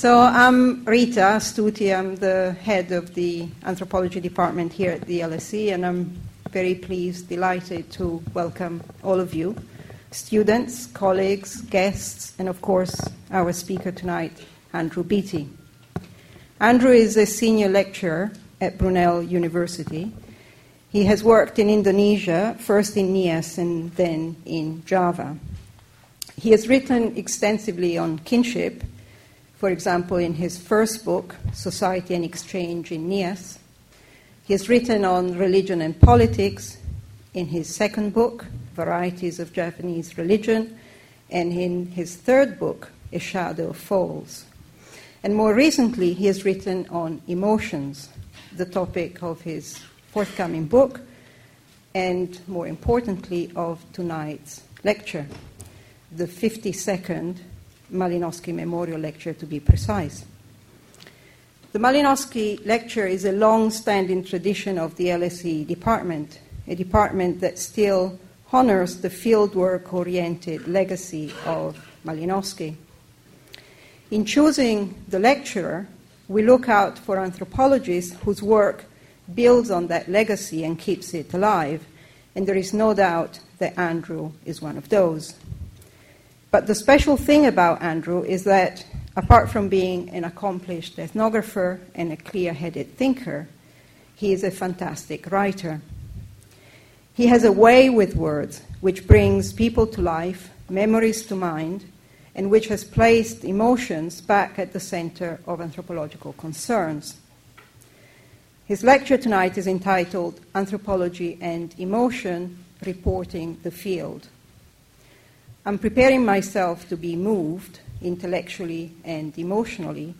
So I'm Rita Astuti. I'm the head of the anthropology department here at the LSE, and I'm very pleased, delighted to welcome all of you students, colleagues, guests, and of course, our speaker tonight, Andrew Beatty. Andrew is a senior lecturer at Brunel University. He has worked in Indonesia, first in Nias and then in Java. He has written extensively on kinship, for example, in his first book, Society and Exchange in Nias. He has written on religion and politics in his second book, Varieties of Javanese Religion, and in his third book, A Shadow Falls. And more recently, he has written on emotions, the topic of his forthcoming book, and more importantly, of tonight's lecture, the 52nd Malinowski Memorial Lecture to be precise. The Malinowski Lecture is a long standing tradition of the LSE department, a department that still honors the fieldwork oriented legacy of Malinowski. In choosing the lecturer, we look out for anthropologists whose work builds on that legacy and keeps it alive, and there is no doubt that Andrew is one of those. But the special thing about Andrew is that, apart from being an accomplished ethnographer and a clear headed thinker, he is a fantastic writer. He has a way with words which brings people to life, memories to mind, and which has placed emotions back at the center of anthropological concerns. His lecture tonight is entitled Anthropology and Emotion Reporting the Field. I'm preparing myself to be moved intellectually and emotionally,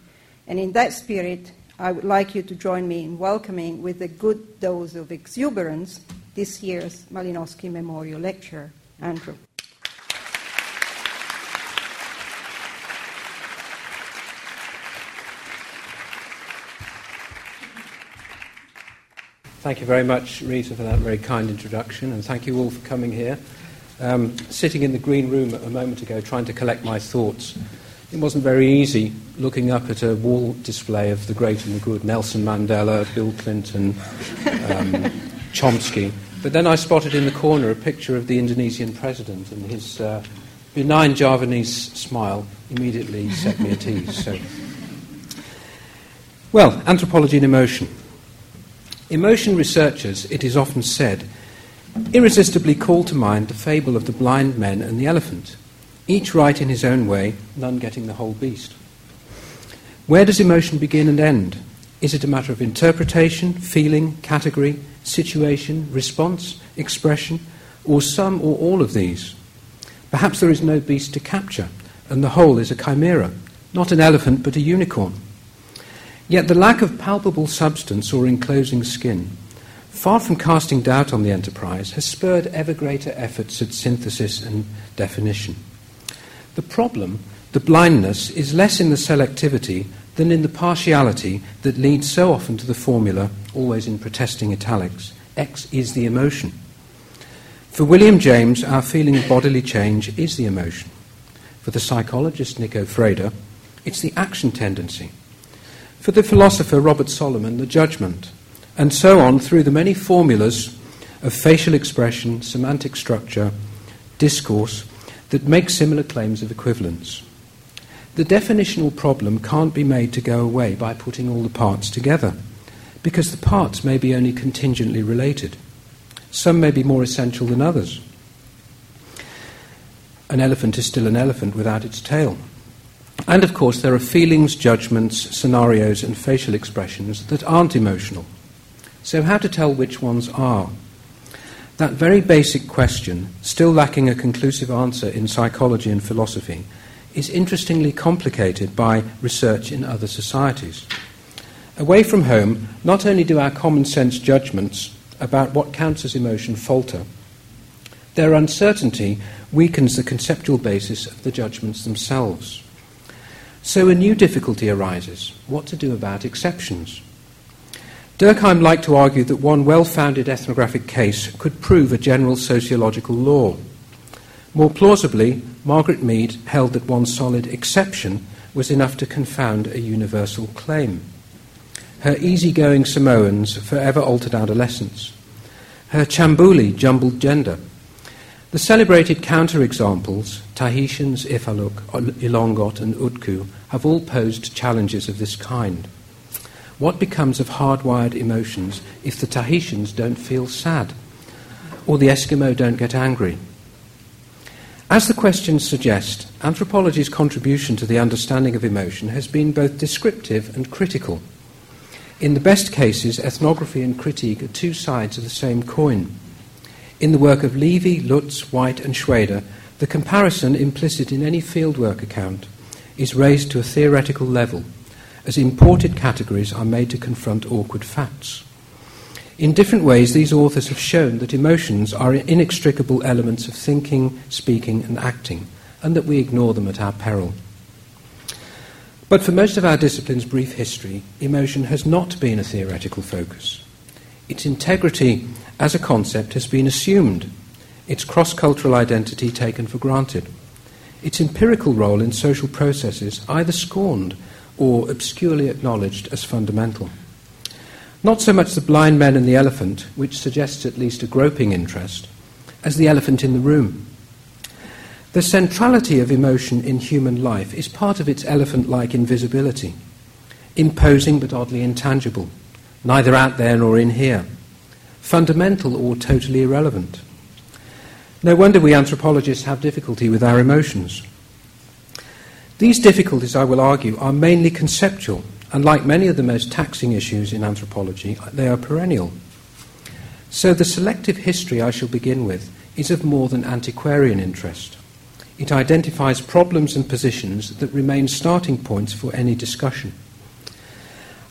and in that spirit, I would like you to join me in welcoming with a good dose of exuberance this year's Malinowski Memorial Lecture, Andrew. Thank you very much, Rita, for that very kind introduction, and thank you all for coming here um, sitting in the green room a moment ago trying to collect my thoughts. It wasn't very easy looking up at a wall display of the great and the good Nelson Mandela, Bill Clinton, um, Chomsky. But then I spotted in the corner a picture of the Indonesian president, and his uh, benign Javanese smile immediately set me at ease. So. Well, anthropology and emotion. Emotion researchers, it is often said, irresistibly call to mind the fable of the blind men and the elephant, each right in his own way, none getting the whole beast. Where does emotion begin and end? Is it a matter of interpretation, feeling, category, situation, response, expression, or some or all of these? Perhaps there is no beast to capture, and the whole is a chimera, not an elephant but a unicorn. Yet the lack of palpable substance or enclosing skin far from casting doubt on the enterprise, has spurred ever greater efforts at synthesis and definition. The problem, the blindness, is less in the selectivity than in the partiality that leads so often to the formula, always in protesting italics X is the emotion. For William James, our feeling of bodily change is the emotion. For the psychologist Nico Frijda, it's the action tendency. For the philosopher Robert Solomon, the judgment and so on through the many formulas of facial expression, semantic structure, discourse that make similar claims of equivalence. The definitional problem can't be made to go away by putting all the parts together, because the parts may be only contingently related. Some may be more essential than others. An elephant is still an elephant without its tail. And of course, there are feelings, judgments, scenarios, and facial expressions that aren't emotional. So, how to tell which ones are? That very basic question, still lacking a conclusive answer in psychology and philosophy, is interestingly complicated by research in other societies. Away from home, not only do our common sense judgments about what counts as emotion falter, their uncertainty weakens the conceptual basis of the judgments themselves. So a new difficulty arises what to do about exceptions. Durkheim liked to argue that one well founded ethnographic case could prove a general sociological law. More plausibly, Margaret Mead held that one solid exception was enough to confound a universal claim. Her easygoing Samoans forever altered adolescence. Her Tchambuli jumbled gender. The celebrated counterexamples, Tahitians, Ifaluk, Ilongot, and Utku, have all posed challenges of this kind. What becomes of hardwired emotions if the Tahitians don't feel sad? Or the Eskimo don't get angry? As the questions suggest, anthropology's contribution to the understanding of emotion has been both descriptive and critical. In the best cases, ethnography and critique are two sides of the same coin. In the work of Levy, Lutz, White, and Shweder, the comparison implicit in any fieldwork account is raised to a theoretical level, as imported categories are made to confront awkward facts. In different ways, these authors have shown that emotions are inextricable elements of thinking, speaking, and acting, and that we ignore them at our peril. But for most of our discipline's brief history, emotion has not been a theoretical focus. Its integrity as a concept has been assumed, its cross cultural identity taken for granted, its empirical role in social processes either scorned or obscurely acknowledged as fundamental. Not so much the blind men and the elephant, which suggests at least a groping interest, as the elephant in the room. The centrality of emotion in human life is part of its elephant like invisibility, imposing but oddly intangible, neither out there nor in here fundamental or totally irrelevant. No wonder we anthropologists have difficulty with our emotions. These difficulties, I will argue, are mainly conceptual, and like many of the most taxing issues in anthropology, they are perennial. So the selective history I shall begin with is of more than antiquarian interest. It identifies problems and positions that remain starting points for any discussion.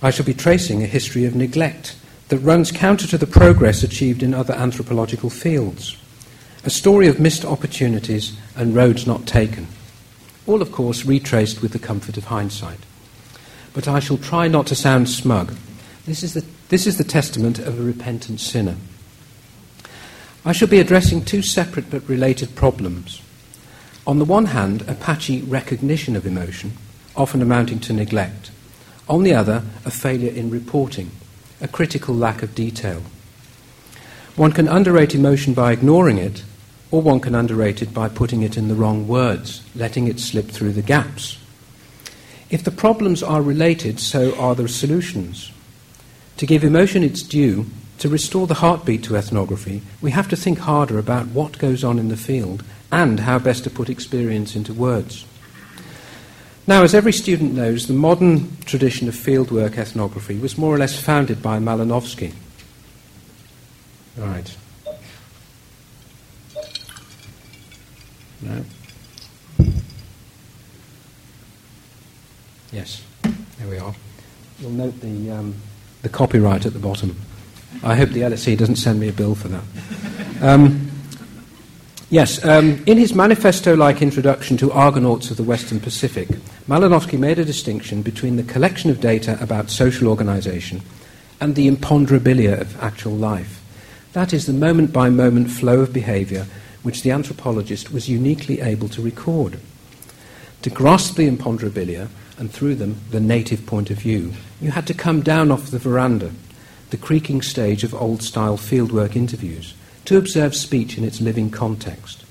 I shall be tracing a history of neglect that runs counter to the progress achieved in other anthropological fields. A story of missed opportunities and roads not taken. All, of course, retraced with the comfort of hindsight. But I shall try not to sound smug. This is the, this is the testament of a repentant sinner. I shall be addressing two separate but related problems. On the one hand, a patchy recognition of emotion, often amounting to neglect. On the other, a failure in reporting a critical lack of detail. One can underrate emotion by ignoring it, or one can underrate it by putting it in the wrong words, letting it slip through the gaps. If the problems are related, so are the solutions. To give emotion its due, to restore the heartbeat to ethnography, we have to think harder about what goes on in the field and how best to put experience into words. Now, as every student knows, the modern tradition of fieldwork ethnography was more or less founded by Malinowski. Right. No. Yes, there we are. You'll note the, um, the copyright at the bottom. I hope the LSE doesn't send me a bill for that. Um, Yes, um, in his manifesto like introduction to Argonauts of the Western Pacific, Malinowski made a distinction between the collection of data about social organization and the imponderabilia of actual life. That is, the moment by moment flow of behavior which the anthropologist was uniquely able to record. To grasp the imponderabilia, and through them the native point of view, you had to come down off the veranda, the creaking stage of old style fieldwork interviews to observe speech in its living context.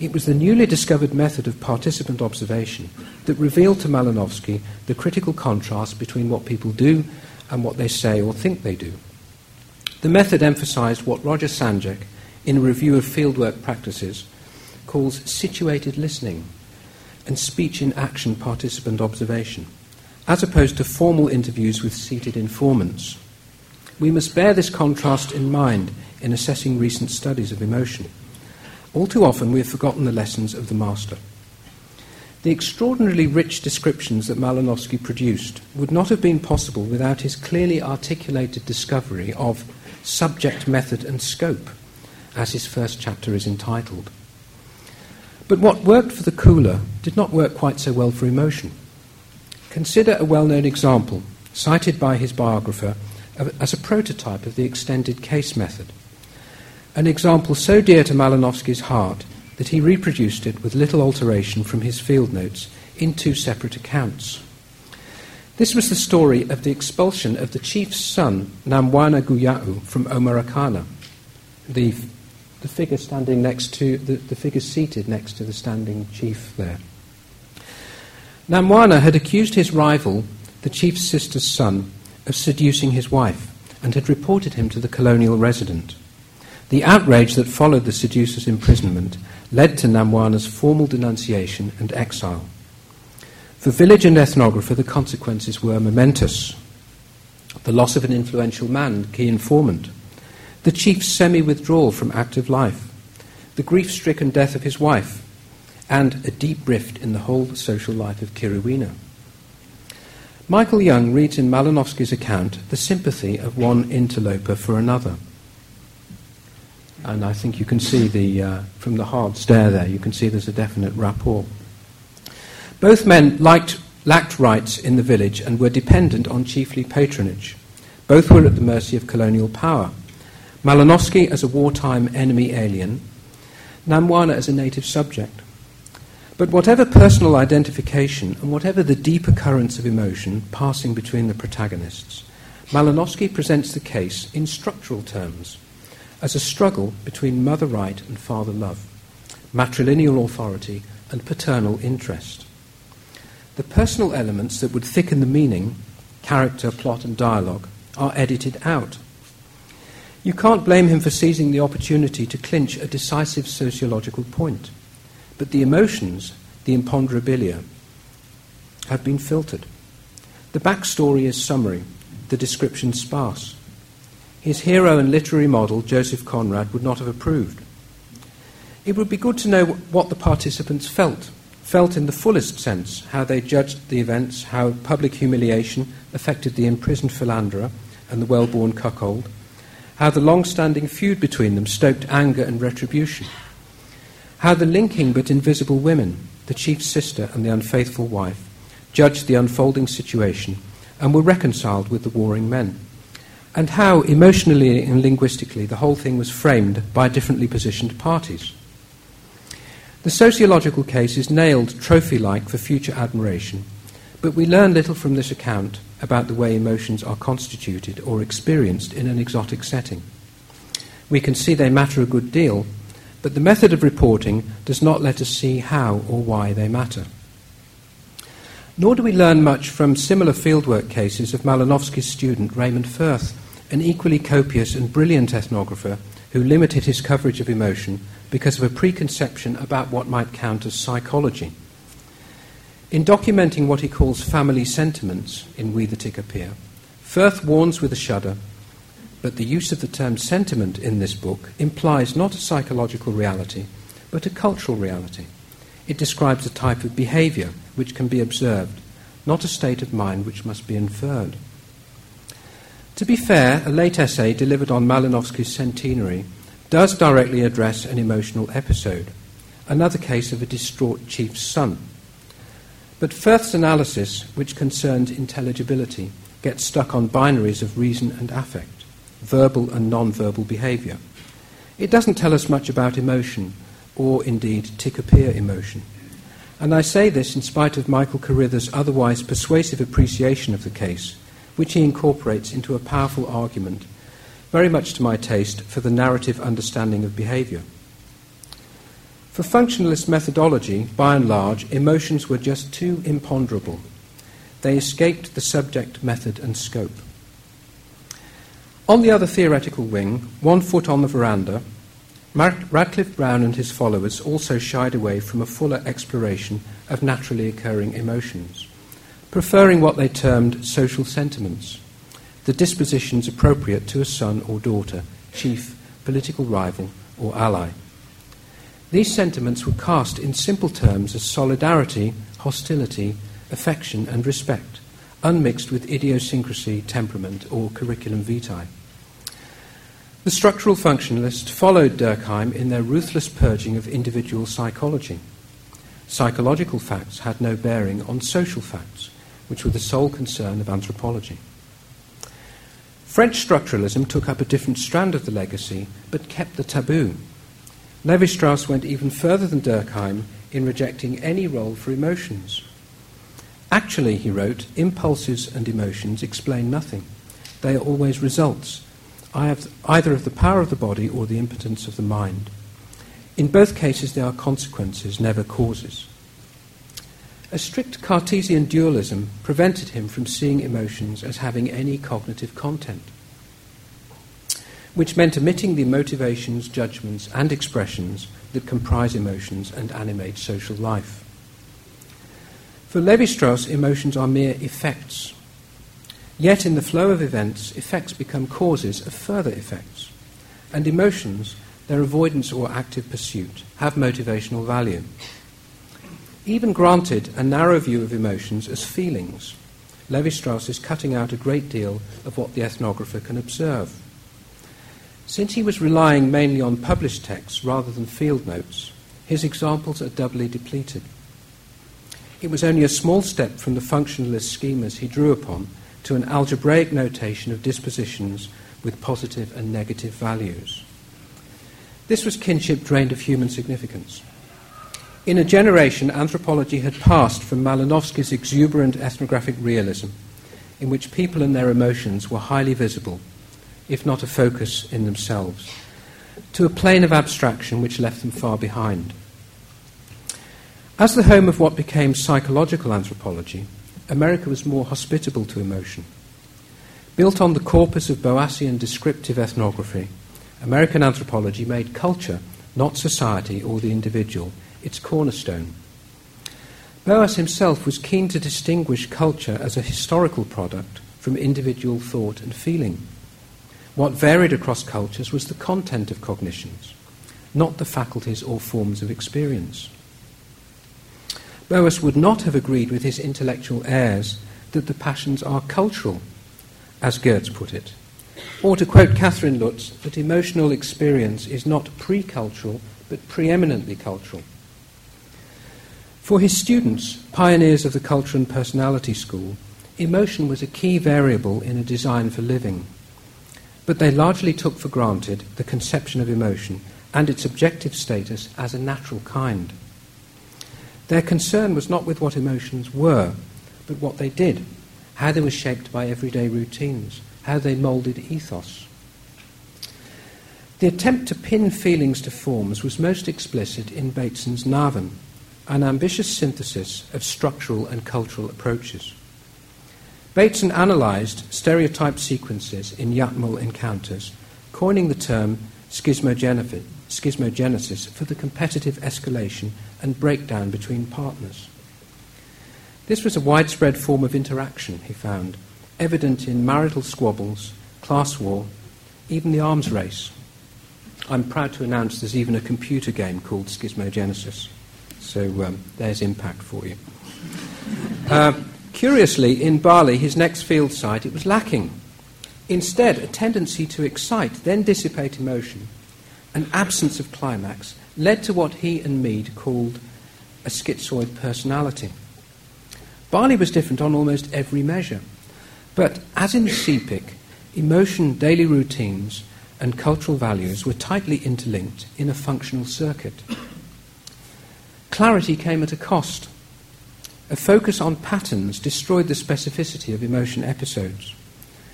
It was the newly discovered method of participant observation that revealed to Malinowski the critical contrast between what people do and what they say or think they do. The method emphasized what Roger Sanjek, in a review of fieldwork practices, calls situated listening and speech in action participant observation, as opposed to formal interviews with seated informants. We must bear this contrast in mind in assessing recent studies of emotion. All too often, we have forgotten the lessons of the master. The extraordinarily rich descriptions that Malinowski produced would not have been possible without his clearly articulated discovery of subject, method, and scope, as his first chapter is entitled. But what worked for the kula did not work quite so well for emotion. Consider a well known example, cited by his biographer as a prototype of the extended case method an example so dear to Malinowski's heart that he reproduced it with little alteration from his field notes in two separate accounts. This was the story of the expulsion of the chief's son, Namwana Guyau, from Omarakana, the, the figure standing next to, the, the figure seated next to the standing chief there. Namwana had accused his rival, the chief's sister's son, of seducing his wife and had reported him to the colonial resident. The outrage that followed the seducer's imprisonment led to Namwana's formal denunciation and exile. For village and ethnographer, the consequences were momentous. The loss of an influential man, key informant, the chief's semi withdrawal from active life, the grief stricken death of his wife, and a deep rift in the whole social life of Kiriwina. Michael Young reads in Malinowski's account the sympathy of one interloper for another. And I think you can see the, uh, from the hard stare there, you can see there's a definite rapport. Both men liked, lacked rights in the village and were dependent on chiefly patronage. Both were at the mercy of colonial power. Malinowski as a wartime enemy alien, Namwana as a native subject. But whatever personal identification and whatever the deeper currents of emotion passing between the protagonists, Malinowski presents the case in structural terms as a struggle between mother right and father love, matrilineal authority and paternal interest. The personal elements that would thicken the meaning, character, plot, and dialogue, are edited out. You can't blame him for seizing the opportunity to clinch a decisive sociological point, but the emotions, the imponderabilia, have been filtered. The backstory is summary, the description sparse. His hero and literary model, Joseph Conrad, would not have approved. It would be good to know what the participants felt, felt in the fullest sense, how they judged the events, how public humiliation affected the imprisoned philanderer and the well born cuckold, how the long standing feud between them stoked anger and retribution, how the linking but invisible women, the chief's sister and the unfaithful wife, judged the unfolding situation and were reconciled with the warring men and how emotionally and linguistically the whole thing was framed by differently positioned parties. The sociological case is nailed trophy like for future admiration, but we learn little from this account about the way emotions are constituted or experienced in an exotic setting. We can see they matter a good deal, but the method of reporting does not let us see how or why they matter. Nor do we learn much from similar fieldwork cases of Malinowski's student Raymond Firth, an equally copious and brilliant ethnographer who limited his coverage of emotion because of a preconception about what might count as psychology. In documenting what he calls family sentiments in We the Tikopia, Firth warns with a shudder, but the use of the term sentiment in this book implies not a psychological reality, but a cultural reality. It describes a type of behavior which can be observed, not a state of mind which must be inferred. To be fair, a late essay delivered on Malinowski's centenary does directly address an emotional episode, another case of a distraught chief's son. But Firth's analysis, which concerned intelligibility, gets stuck on binaries of reason and affect, verbal and non verbal behavior. It doesn't tell us much about emotion, or indeed Tikopia emotion. And I say this in spite of Michael Carrithers's otherwise persuasive appreciation of the case, which he incorporates into a powerful argument, very much to my taste, for the narrative understanding of behavior. For functionalist methodology, by and large, emotions were just too imponderable. They escaped the subject, method, and scope. On the other theoretical wing, one foot on the veranda, Radcliffe Brown and his followers also shied away from a fuller exploration of naturally occurring emotions preferring what they termed social sentiments, the dispositions appropriate to a son or daughter, chief, political rival, or ally. These sentiments were cast in simple terms as solidarity, hostility, affection, and respect, unmixed with idiosyncrasy, temperament, or curriculum vitae. The structural functionalists followed Durkheim in their ruthless purging of individual psychology. Psychological facts had no bearing on social facts, which were the sole concern of anthropology. French structuralism took up a different strand of the legacy, but kept the taboo. Levi Strauss went even further than Durkheim in rejecting any role for emotions. Actually, he wrote, impulses and emotions explain nothing. They are always results, either of the power of the body or the impotence of the mind. In both cases, they are consequences, never causes. A strict Cartesian dualism prevented him from seeing emotions as having any cognitive content, which meant omitting the motivations, judgments, and expressions that comprise emotions and animate social life. For Levi Strauss, emotions are mere effects. Yet, in the flow of events, effects become causes of further effects. And emotions, their avoidance or active pursuit, have motivational value. Even granted a narrow view of emotions as feelings, Levi Strauss is cutting out a great deal of what the ethnographer can observe. Since he was relying mainly on published texts rather than field notes, his examples are doubly depleted. It was only a small step from the functionalist schemas he drew upon to an algebraic notation of dispositions with positive and negative values. This was kinship drained of human significance. In a generation, anthropology had passed from Malinowski's exuberant ethnographic realism, in which people and their emotions were highly visible, if not a focus in themselves, to a plane of abstraction which left them far behind. As the home of what became psychological anthropology, America was more hospitable to emotion. Built on the corpus of Boasian descriptive ethnography, American anthropology made culture, not society or the individual, its cornerstone. Boas himself was keen to distinguish culture as a historical product from individual thought and feeling. What varied across cultures was the content of cognitions, not the faculties or forms of experience. Boas would not have agreed with his intellectual heirs that the passions are cultural, as Geertz put it. Or to quote Katherine Lutz, that emotional experience is not pre cultural, but preeminently cultural. For his students, pioneers of the Culture and Personality School, emotion was a key variable in a design for living. But they largely took for granted the conception of emotion and its objective status as a natural kind. Their concern was not with what emotions were, but what they did, how they were shaped by everyday routines, how they moulded ethos. The attempt to pin feelings to forms was most explicit in Bateson's Naven, an ambitious synthesis of structural and cultural approaches. Bateson analysed stereotyped sequences in Iatmul encounters, coining the term schismogenesis for the competitive escalation and breakdown between partners. This was a widespread form of interaction, he found, evident in marital squabbles, class war, even the arms race. I'm proud to announce there's even a computer game called Schismogenesis. So um, there's impact for you. Uh, curiously, in Bali, his next field site, it was lacking. Instead, a tendency to excite, then dissipate emotion, an absence of climax, led to what he and Mead called a schizoid personality. Bali was different on almost every measure. But as in Sepik, emotion, daily routines, and cultural values were tightly interlinked in a functional circuit. Clarity came at a cost. A focus on patterns destroyed the specificity of emotion episodes,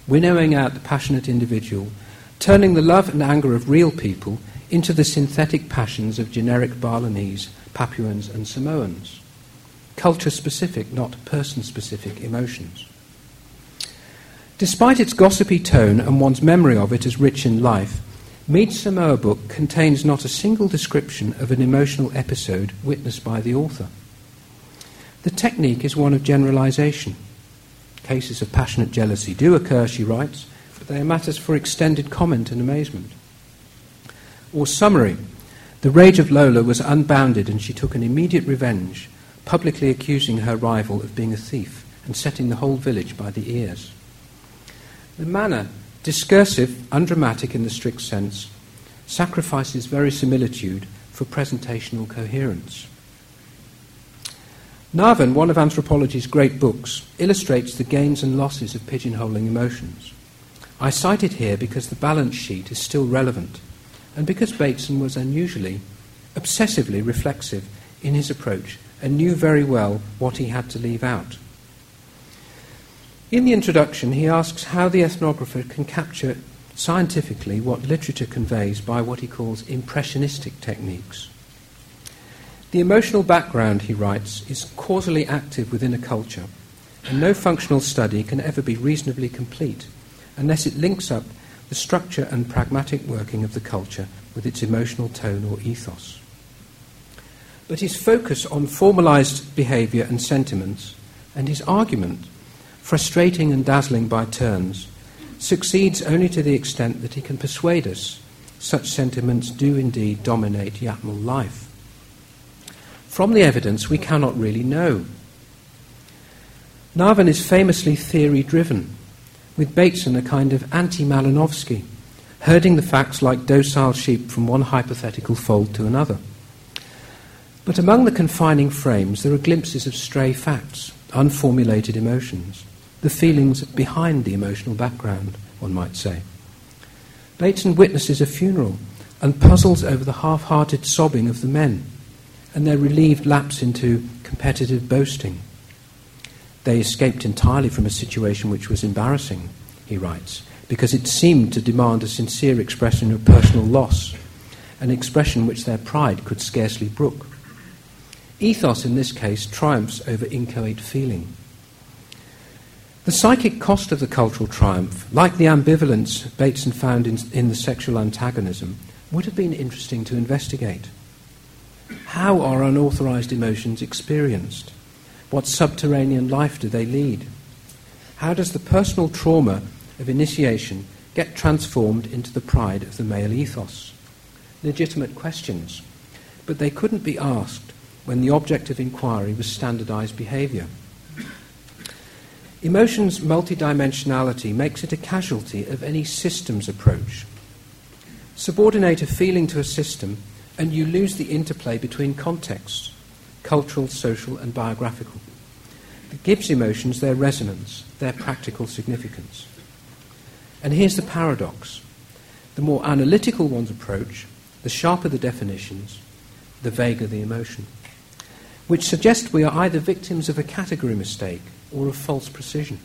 winnowing out the passionate individual, turning the love and anger of real people into the synthetic passions of generic Balinese, Papuans, and Samoans. Culture specific, not person specific emotions. Despite its gossipy tone and one's memory of it as rich in life, Mead's Samoa book contains not a single description of an emotional episode witnessed by the author. The technique is one of generalization. Cases of passionate jealousy do occur, she writes, but they are matters for extended comment and amazement. Or summary The rage of Lola was unbounded, and she took an immediate revenge, publicly accusing her rival of being a thief and setting the whole village by the ears. The manner, discursive, undramatic in the strict sense, sacrifices verisimilitude for presentational coherence. Naven, one of anthropology's great books, illustrates the gains and losses of pigeonholing emotions. I cite it here because the balance sheet is still relevant and because Bateson was unusually, obsessively reflexive in his approach and knew very well what he had to leave out. In the introduction, he asks how the ethnographer can capture scientifically what literature conveys by what he calls impressionistic techniques. The emotional background, he writes, is causally active within a culture, and no functional study can ever be reasonably complete unless it links up the structure and pragmatic working of the culture with its emotional tone or ethos. But his focus on formalized behavior and sentiments, and his argument, frustrating and dazzling by turns, succeeds only to the extent that he can persuade us such sentiments do indeed dominate Iatmul life. From the evidence, we cannot really know. Naven is famously theory driven, with Bateson a kind of anti Malinowski, herding the facts like docile sheep from one hypothetical fold to another. But among the confining frames, there are glimpses of stray facts, unformulated emotions, the feelings behind the emotional background, one might say. Bateson witnesses a funeral and puzzles over the half hearted sobbing of the men and their relieved lapse into competitive boasting. They escaped entirely from a situation which was embarrassing, he writes, because it seemed to demand a sincere expression of personal loss, an expression which their pride could scarcely brook. Ethos, in this case, triumphs over inchoate feeling. The psychic cost of the cultural triumph, like the ambivalence Bateson found in, in the sexual antagonism, would have been interesting to investigate. How are unauthorized emotions experienced? What subterranean life do they lead? How does the personal trauma of initiation get transformed into the pride of the male ethos? Legitimate questions, but they couldn't be asked when the object of inquiry was standardized behavior. Emotions' multidimensionality makes it a casualty of any systems approach. Subordinate a feeling to a system, and you lose the interplay between contexts cultural, social, and biographical. It gives emotions their resonance, their practical significance. And here's the paradox the more analytical one's approach, the sharper the definitions, the vaguer the emotion, which suggests we are either victims of a category mistake or of false precision.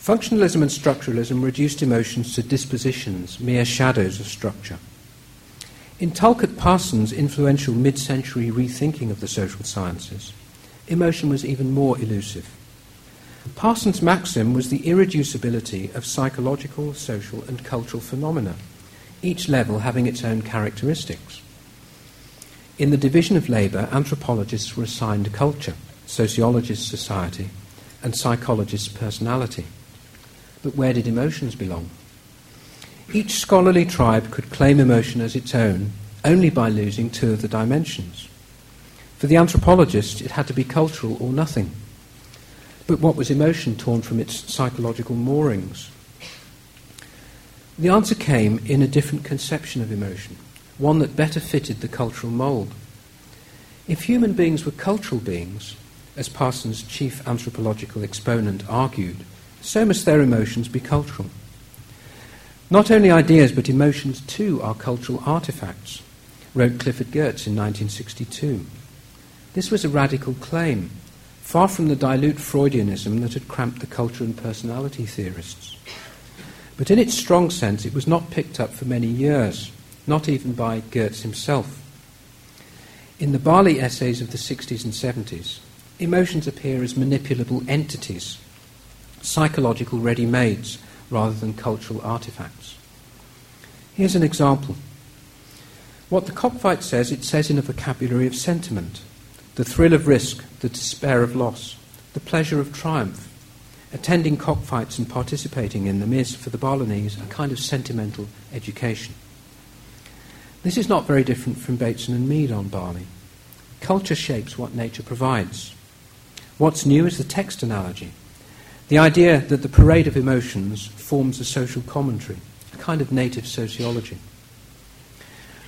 Functionalism and structuralism reduced emotions to dispositions, mere shadows of structure. In Talcott Parsons' influential mid century rethinking of the social sciences, emotion was even more elusive. Parsons' maxim was the irreducibility of psychological, social, and cultural phenomena, each level having its own characteristics. In the division of labour, anthropologists were assigned culture, sociologists society, and psychologists personality. But where did emotions belong? Each scholarly tribe could claim emotion as its own only by losing two of the dimensions. For the anthropologist, it had to be cultural or nothing. But what was emotion torn from its psychological moorings? The answer came in a different conception of emotion, one that better fitted the cultural mould. If human beings were cultural beings, as Parsons' chief anthropological exponent argued, so must their emotions be cultural. Not only ideas, but emotions too are cultural artifacts, wrote Clifford Geertz in 1962. This was a radical claim, far from the dilute Freudianism that had cramped the culture and personality theorists. But in its strong sense, it was not picked up for many years, not even by Geertz himself. In the Bali essays of the 60s and 70s, emotions appear as manipulable entities, psychological ready mades rather than cultural artifacts. Here's an example. What the cockfight says, it says in a vocabulary of sentiment the thrill of risk, the despair of loss, the pleasure of triumph. Attending cockfights and participating in them is, for the Balinese, a kind of sentimental education. This is not very different from Bateson and Mead on Bali. Culture shapes what nature provides. What's new is the text analogy. The idea that the parade of emotions forms a social commentary, a kind of native sociology.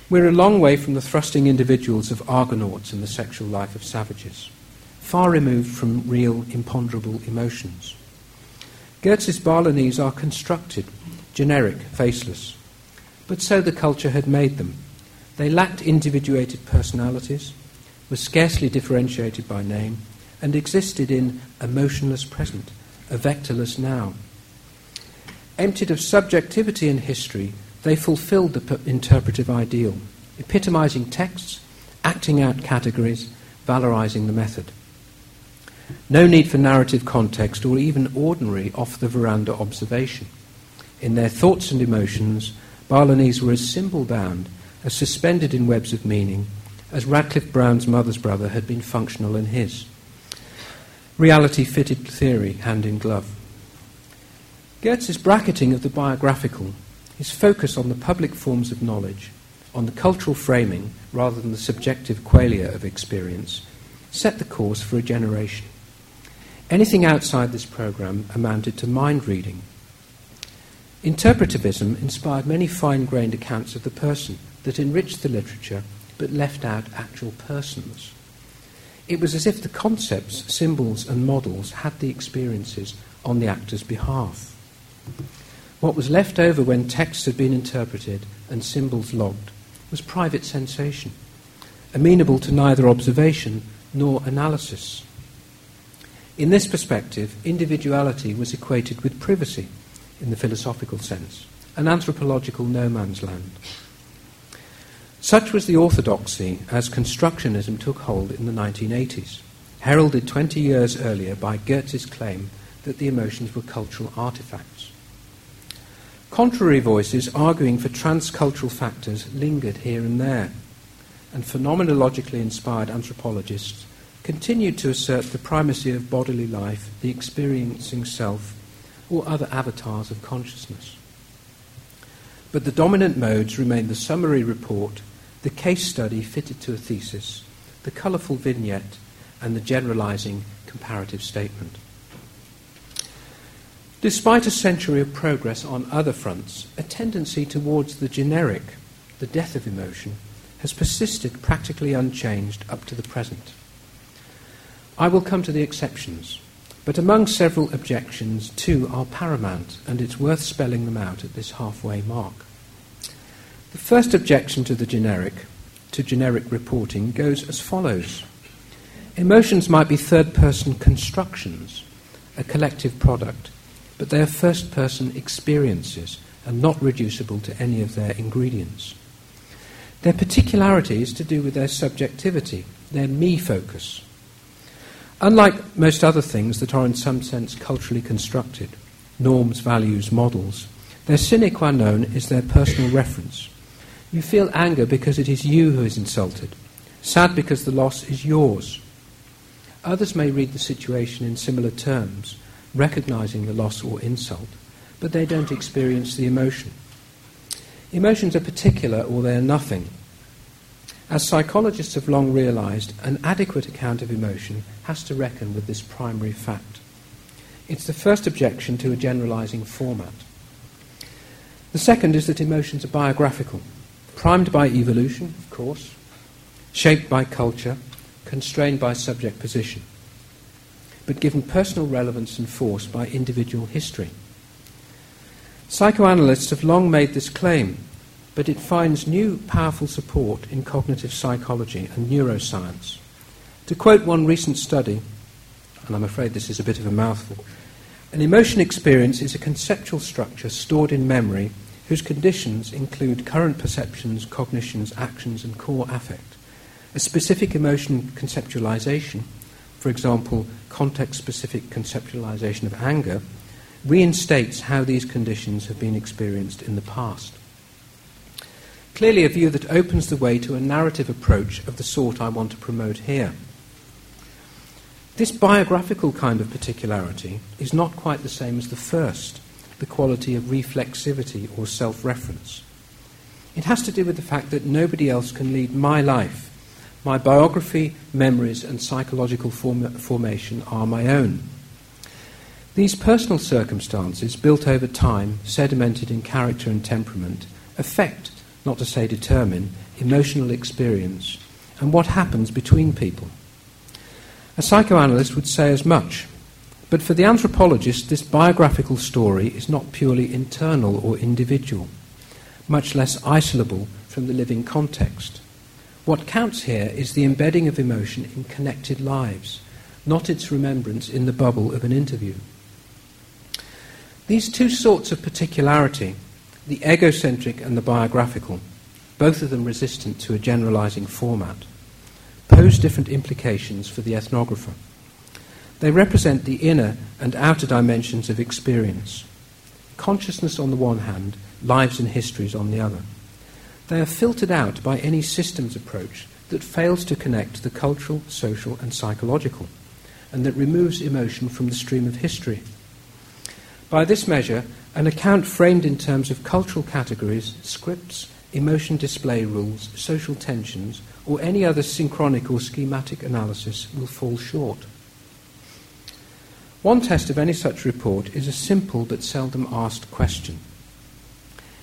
We're a long way from the thrusting individuals of Argonauts and the sexual life of savages, far removed from real, imponderable emotions. Geertz's Balinese are constructed, generic, faceless, but so the culture had made them. They lacked individuated personalities, were scarcely differentiated by name, and existed in a motionless present, a vectorless now. Emptied of subjectivity and history, they fulfilled the interpretive ideal, epitomizing texts, acting out categories, valorizing the method. No need for narrative context or even ordinary off the veranda observation. In their thoughts and emotions, Balinese were as symbol bound, as suspended in webs of meaning, as Radcliffe Brown's mother's brother had been functional in his. Reality fitted theory hand in glove. Geertz's bracketing of the biographical, his focus on the public forms of knowledge, on the cultural framing rather than the subjective qualia of experience, set the course for a generation. Anything outside this program amounted to mind reading. Interpretivism inspired many fine grained accounts of the person that enriched the literature but left out actual persons. It was as if the concepts, symbols, and models had the experiences on the actor's behalf. What was left over when texts had been interpreted and symbols logged was private sensation, amenable to neither observation nor analysis. In this perspective, individuality was equated with privacy in the philosophical sense, an anthropological no man's land. Such was the orthodoxy as constructionism took hold in the 1980s, heralded 20 years earlier by Geertz's claim that the emotions were cultural artifacts. Contrary voices arguing for transcultural factors lingered here and there, and phenomenologically inspired anthropologists continued to assert the primacy of bodily life, the experiencing self, or other avatars of consciousness. But the dominant modes remain the summary report, the case study fitted to a thesis, the colourful vignette, and the generalising comparative statement. Despite a century of progress on other fronts, a tendency towards the generic, the death of emotion, has persisted practically unchanged up to the present. I will come to the exceptions, but among several objections, two are paramount, and it's worth spelling them out at this halfway mark. The first objection to the generic, to generic reporting, goes as follows Emotions might be third person constructions, a collective product, but they are first person experiences and not reducible to any of their ingredients. Their particularity is to do with their subjectivity, their me focus, Unlike most other things that are in some sense culturally constructed, norms, values, models, their sine qua non is their personal reference. You feel anger because it is you who is insulted, sad because the loss is yours. Others may read the situation in similar terms, recognizing the loss or insult, but they don't experience the emotion. Emotions are particular or they are nothing, as psychologists have long realized, an adequate account of emotion has to reckon with this primary fact. It's the first objection to a generalizing format. The second is that emotions are biographical, primed by evolution, of course, shaped by culture, constrained by subject position, but given personal relevance and force by individual history. Psychoanalysts have long made this claim but it finds new powerful support in cognitive psychology and neuroscience. To quote one recent study, and I'm afraid this is a bit of a mouthful, an emotion experience is a conceptual structure stored in memory whose conditions include current perceptions, cognitions, actions, and core affect. A specific emotion conceptualization, for example, context specific conceptualization of anger, reinstates how these conditions have been experienced in the past. Clearly, a view that opens the way to a narrative approach of the sort I want to promote here. This biographical kind of particularity is not quite the same as the first, the quality of reflexivity or self reference. It has to do with the fact that nobody else can lead my life. My biography, memories, and psychological form- formation are my own. These personal circumstances, built over time, sedimented in character and temperament, affect not to say determine, emotional experience and what happens between people. A psychoanalyst would say as much, but for the anthropologist, this biographical story is not purely internal or individual, much less isolable from the living context. What counts here is the embedding of emotion in connected lives, not its remembrance in the bubble of an interview. These two sorts of particularity, the egocentric and the biographical, both of them resistant to a generalizing format, pose different implications for the ethnographer. They represent the inner and outer dimensions of experience. Consciousness on the one hand, lives and histories on the other. They are filtered out by any systems approach that fails to connect the cultural, social, and psychological, and that removes emotion from the stream of history. By this measure, an account framed in terms of cultural categories, scripts, emotion display rules, social tensions, or any other synchronic or schematic analysis will fall short. One test of any such report is a simple but seldom asked question.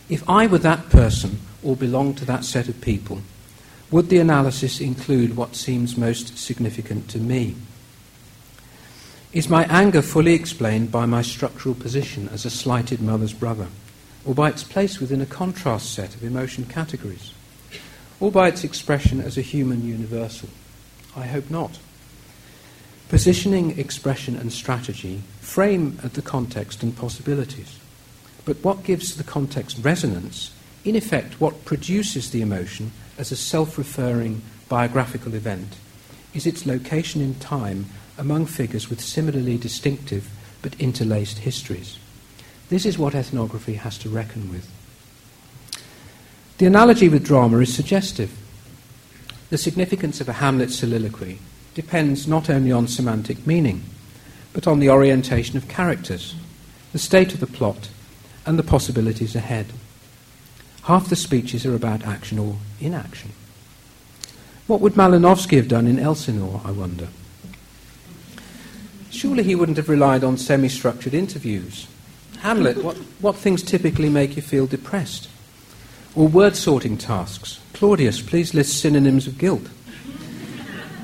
If I were that person or belonged to that set of people, would the analysis include what seems most significant to me? Is my anger fully explained by my structural position as a slighted mother's brother, or by its place within a contrast set of emotion categories, or by its expression as a human universal? I hope not. Positioning, expression, and strategy frame the context and possibilities. But what gives the context resonance, in effect, what produces the emotion as a self referring biographical event, is its location in time among figures with similarly distinctive but interlaced histories. This is what ethnography has to reckon with. The analogy with drama is suggestive. The significance of a Hamlet soliloquy depends not only on semantic meaning, but on the orientation of characters, the state of the plot, and the possibilities ahead. Half the speeches are about action or inaction. What would Malinowski have done in Elsinore, I wonder? Surely he wouldn't have relied on semi structured interviews. Hamlet, what, what things typically make you feel depressed? Or word sorting tasks. Claudius, please list synonyms of guilt.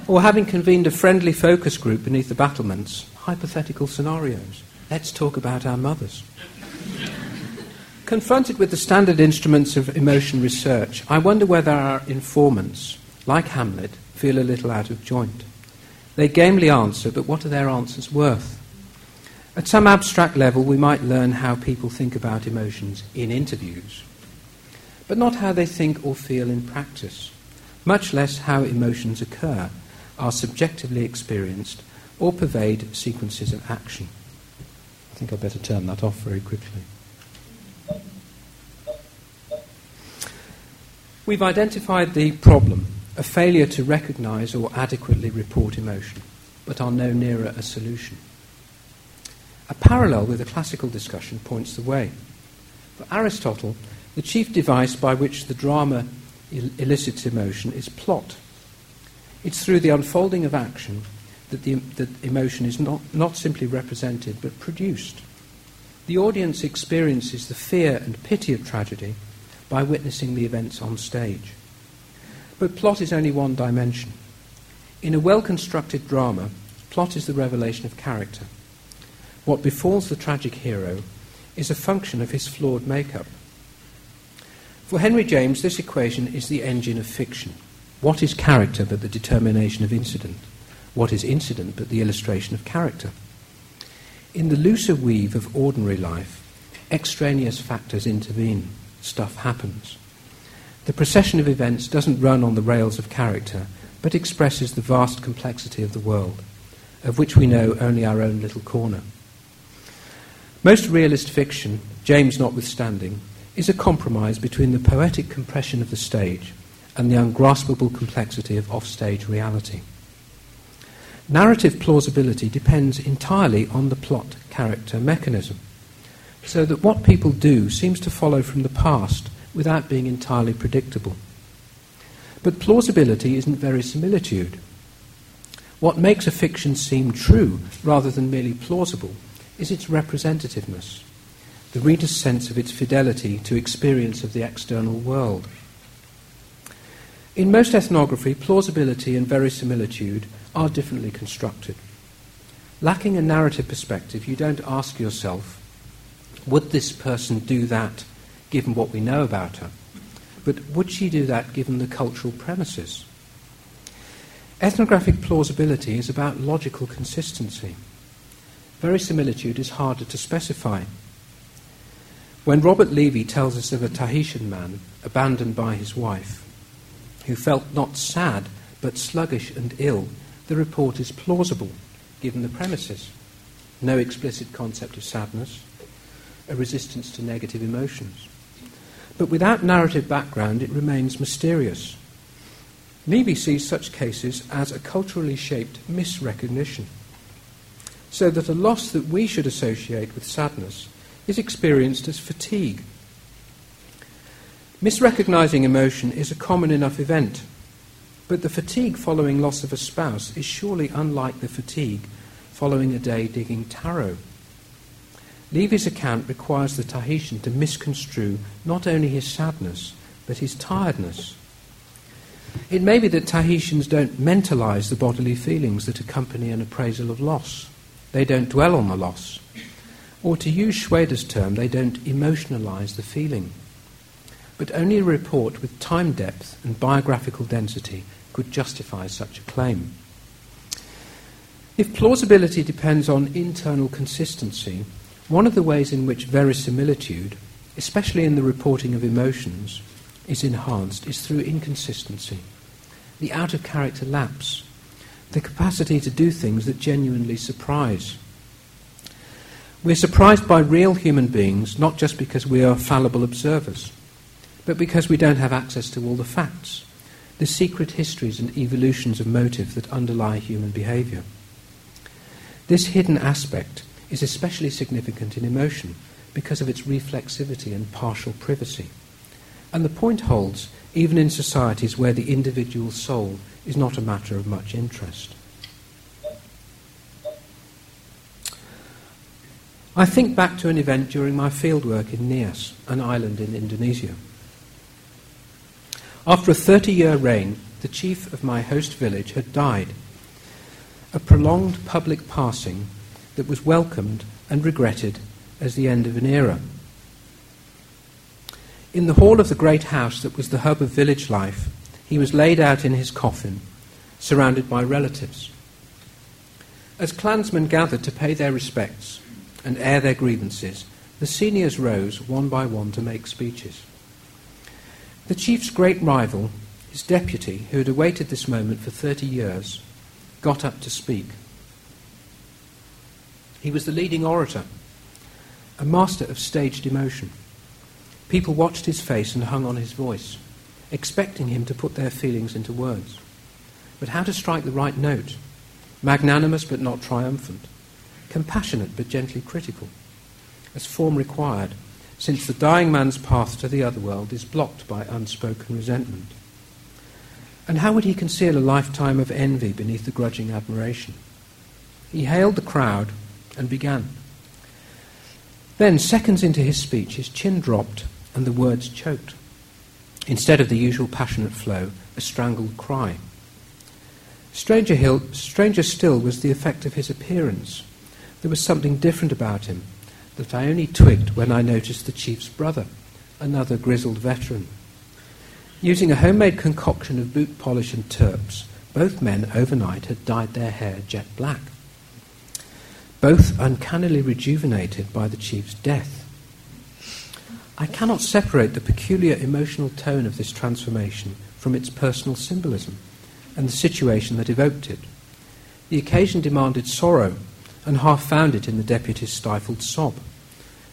Or having convened a friendly focus group beneath the battlements, hypothetical scenarios. Let's talk about our mothers. Confronted with the standard instruments of emotion research, I wonder whether our informants, like Hamlet, feel a little out of joint. They gamely answer, but what are their answers worth? At some abstract level, we might learn how people think about emotions in interviews, but not how they think or feel in practice, much less how emotions occur, are subjectively experienced, or pervade sequences of action. I think I'd better turn that off very quickly. We've identified the problem a failure to recognize or adequately report emotion, but are no nearer a solution. A parallel with the classical discussion points the way. For Aristotle, the chief device by which the drama el- elicits emotion is plot. It's through the unfolding of action that, the, that emotion is not, not simply represented but produced. The audience experiences the fear and pity of tragedy by witnessing the events on stage. But plot is only one dimension. In a well constructed drama, plot is the revelation of character. What befalls the tragic hero is a function of his flawed makeup. For Henry James, this equation is the engine of fiction. What is character but the determination of incident? What is incident but the illustration of character? In the looser weave of ordinary life, extraneous factors intervene. Stuff happens. The procession of events doesn't run on the rails of character, but expresses the vast complexity of the world, of which we know only our own little corner. Most realist fiction, James notwithstanding, is a compromise between the poetic compression of the stage and the ungraspable complexity of offstage reality. Narrative plausibility depends entirely on the plot character mechanism, so that what people do seems to follow from the past without being entirely predictable. But plausibility isn't verisimilitude. What makes a fiction seem true rather than merely plausible is its representativeness, the reader's sense of its fidelity to experience of the external world. In most ethnography, plausibility and verisimilitude are differently constructed. Lacking a narrative perspective, you don't ask yourself, would this person do that given what we know about her. But would she do that given the cultural premises? Ethnographic plausibility is about logical consistency. Verisimilitude is harder to specify. When Robert Levy tells us of a Tahitian man abandoned by his wife, who felt not sad but sluggish and ill, the report is plausible given the premises. No explicit concept of sadness, a resistance to negative emotions. But without narrative background, it remains mysterious. Levy sees such cases as a culturally shaped misrecognition, so that a loss that we should associate with sadness is experienced as fatigue. Misrecognizing emotion is a common enough event, but the fatigue following loss of a spouse is surely unlike the fatigue following a day digging taro. Levy's account requires the Tahitian to misconstrue not only his sadness, but his tiredness. It may be that Tahitians don't mentalize the bodily feelings that accompany an appraisal of loss. They don't dwell on the loss. Or to use Shweder's term, they don't emotionalize the feeling. But only a report with time depth and biographical density could justify such a claim. If plausibility depends on internal consistency, one of the ways in which verisimilitude, especially in the reporting of emotions, is enhanced is through inconsistency, the out of character lapse, the capacity to do things that genuinely surprise. We're surprised by real human beings not just because we are fallible observers, but because we don't have access to all the facts, the secret histories and evolutions of motive that underlie human behavior. This hidden aspect is especially significant in emotion because of its reflexivity and partial privacy. And the point holds even in societies where the individual soul is not a matter of much interest. I think back to an event during my fieldwork in Nias, an island in Indonesia. After a 30 year reign, the chief of my host village had died. A prolonged public passing that was welcomed and regretted as the end of an era. In the hall of the great house that was the hub of village life, he was laid out in his coffin, surrounded by relatives. As clansmen gathered to pay their respects and air their grievances, the seniors rose one by one to make speeches. The chief's great rival, his deputy, who had awaited this moment for 30 years, got up to speak. He was the leading orator, a master of staged emotion. People watched his face and hung on his voice, expecting him to put their feelings into words. But how to strike the right note? Magnanimous but not triumphant, compassionate but gently critical, as form required, since the dying man's path to the other world is blocked by unspoken resentment. And how would he conceal a lifetime of envy beneath the grudging admiration? He hailed the crowd and began. Then, seconds into his speech, his chin dropped and the words choked. Instead of the usual passionate flow, a strangled cry. Stranger, Hill, stranger still was the effect of his appearance. There was something different about him that I only twigged when I noticed the chief's brother, another grizzled veteran. Using a homemade concoction of boot polish and turps, both men overnight had dyed their hair jet black both uncannily rejuvenated by the chief's death. I cannot separate the peculiar emotional tone of this transformation from its personal symbolism and the situation that evoked it. The occasion demanded sorrow, and half found it in the deputy's stifled sob.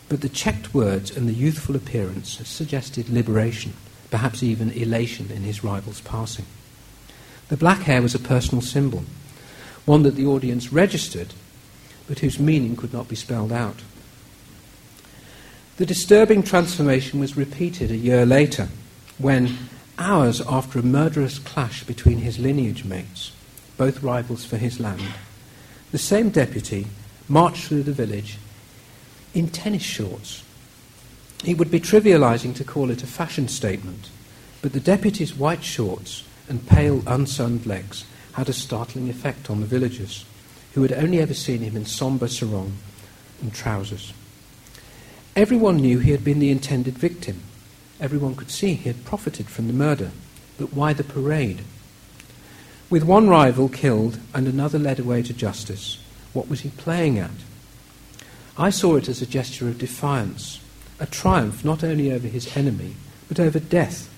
But the checked words and the youthful appearance suggested liberation, perhaps even elation in his rival's passing. The black hair was a personal symbol, one that the audience registered but whose meaning could not be spelled out. The disturbing transformation was repeated a year later, when, hours after a murderous clash between his lineage mates, both rivals for his land, the same deputy marched through the village in tennis shorts. It would be trivializing to call it a fashion statement, but the deputy's white shorts and pale, unsunned legs had a startling effect on the villagers who had only ever seen him in sombre sarong and trousers. Everyone knew he had been the intended victim. Everyone could see he had profited from the murder. But why the parade? With one rival killed and another led away to justice, what was he playing at? I saw it as a gesture of defiance, a triumph not only over his enemy, but over death.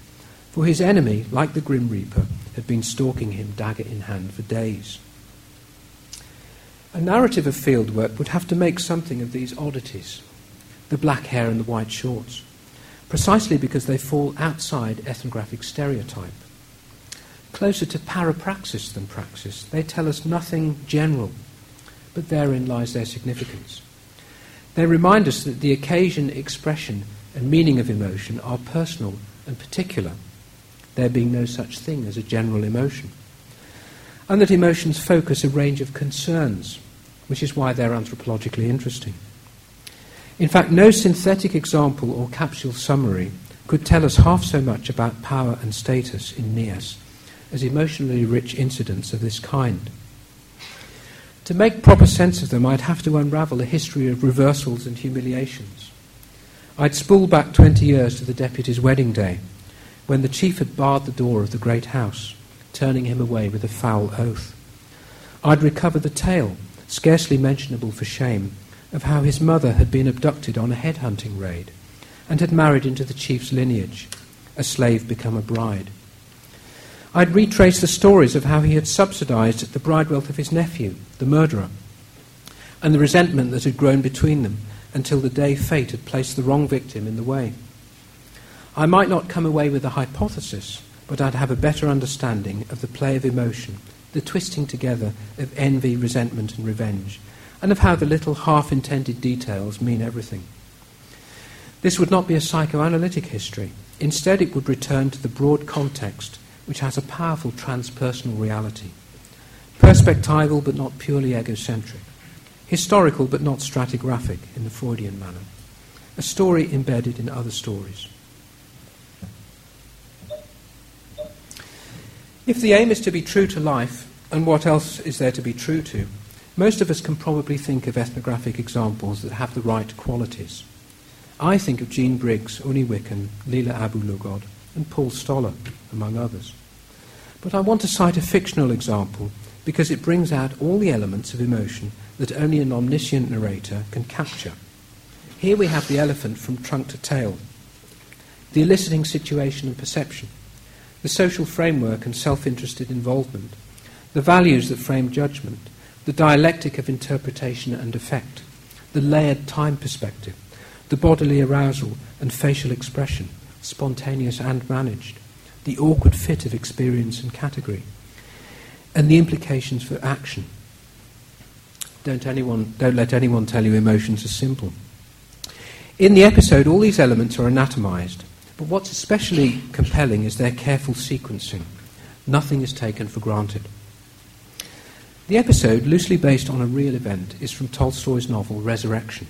For his enemy, like the Grim Reaper, had been stalking him dagger in hand for days. A narrative of fieldwork would have to make something of these oddities the black hair and the white shorts, precisely because they fall outside ethnographic stereotype. Closer to parapraxis than praxis, they tell us nothing general, but therein lies their significance. They remind us that the occasion, expression, and meaning of emotion are personal and particular, there being no such thing as a general emotion and that emotions focus a range of concerns, which is why they're anthropologically interesting. In fact, no synthetic example or capsule summary could tell us half so much about power and status in Nias as emotionally rich incidents of this kind. To make proper sense of them, I'd have to unravel a history of reversals and humiliations. I'd spool back 20 years to the deputy's wedding day, when the chief had barred the door of the great house turning him away with a foul oath. I'd recover the tale, scarcely mentionable for shame, of how his mother had been abducted on a headhunting raid and had married into the chief's lineage, a slave become a bride. I'd retrace the stories of how he had subsidized the bride wealth of his nephew, the murderer, and the resentment that had grown between them until the day fate had placed the wrong victim in the way. I might not come away with a hypothesis, but I'd have a better understanding of the play of emotion, the twisting together of envy, resentment, and revenge, and of how the little half intended details mean everything. This would not be a psychoanalytic history. Instead, it would return to the broad context which has a powerful transpersonal reality. Perspectival but not purely egocentric. Historical but not stratigraphic in the Freudian manner. A story embedded in other stories. If the aim is to be true to life, and what else is there to be true to? Most of us can probably think of ethnographic examples that have the right qualities. I think of Jean Briggs, Unni Wikan, Leila Abu-Lughod, and Paul Stoller, among others. But I want to cite a fictional example because it brings out all the elements of emotion that only an omniscient narrator can capture. Here we have the elephant from trunk to tail, the eliciting situation and perception, the social framework and self interested involvement, the values that frame judgment, the dialectic of interpretation and effect, the layered time perspective, the bodily arousal and facial expression, spontaneous and managed, the awkward fit of experience and category, and the implications for action. Don't, anyone, don't let anyone tell you emotions are simple. In the episode, all these elements are anatomized but what's especially compelling is their careful sequencing. Nothing is taken for granted. The episode, loosely based on a real event, is from Tolstoy's novel Resurrection.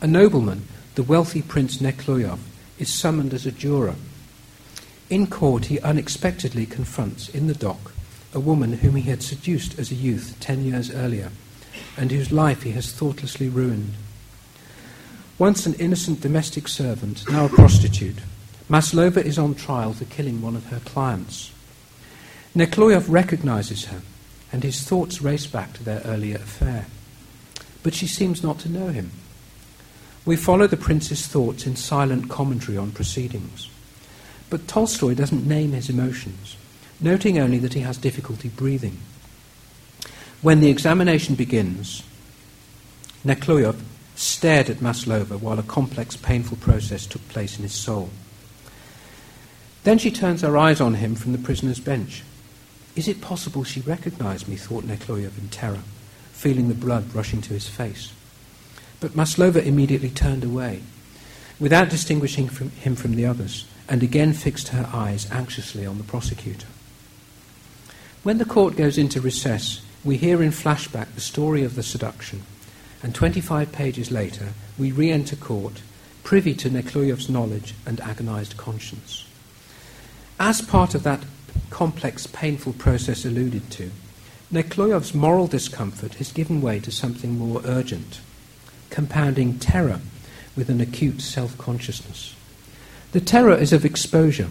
A nobleman, the wealthy Prince Nekhluyev, is summoned as a juror. In court, he unexpectedly confronts, in the dock, a woman whom he had seduced as a youth ten years earlier, and whose life he has thoughtlessly ruined. Once an innocent domestic servant, now a prostitute, Maslova is on trial for killing one of her clients. Nekhluyev recognizes her, and his thoughts race back to their earlier affair. But she seems not to know him. We follow the prince's thoughts in silent commentary on proceedings. But Tolstoy doesn't name his emotions, noting only that he has difficulty breathing. When the examination begins, Nekhluyev stared at Maslova while a complex, painful process took place in his soul. Then she turns her eyes on him from the prisoner's bench. Is it possible she recognized me, thought Nekhluyev in terror, feeling the blood rushing to his face. But Maslova immediately turned away, without distinguishing from him from the others, and again fixed her eyes anxiously on the prosecutor. When the court goes into recess, we hear in flashback the story of the seduction, and 25 pages later, we re enter court, privy to Nekhluyev's knowledge and agonized conscience. As part of that complex, painful process alluded to, Nekhluyev's moral discomfort has given way to something more urgent, compounding terror with an acute self consciousness. The terror is of exposure,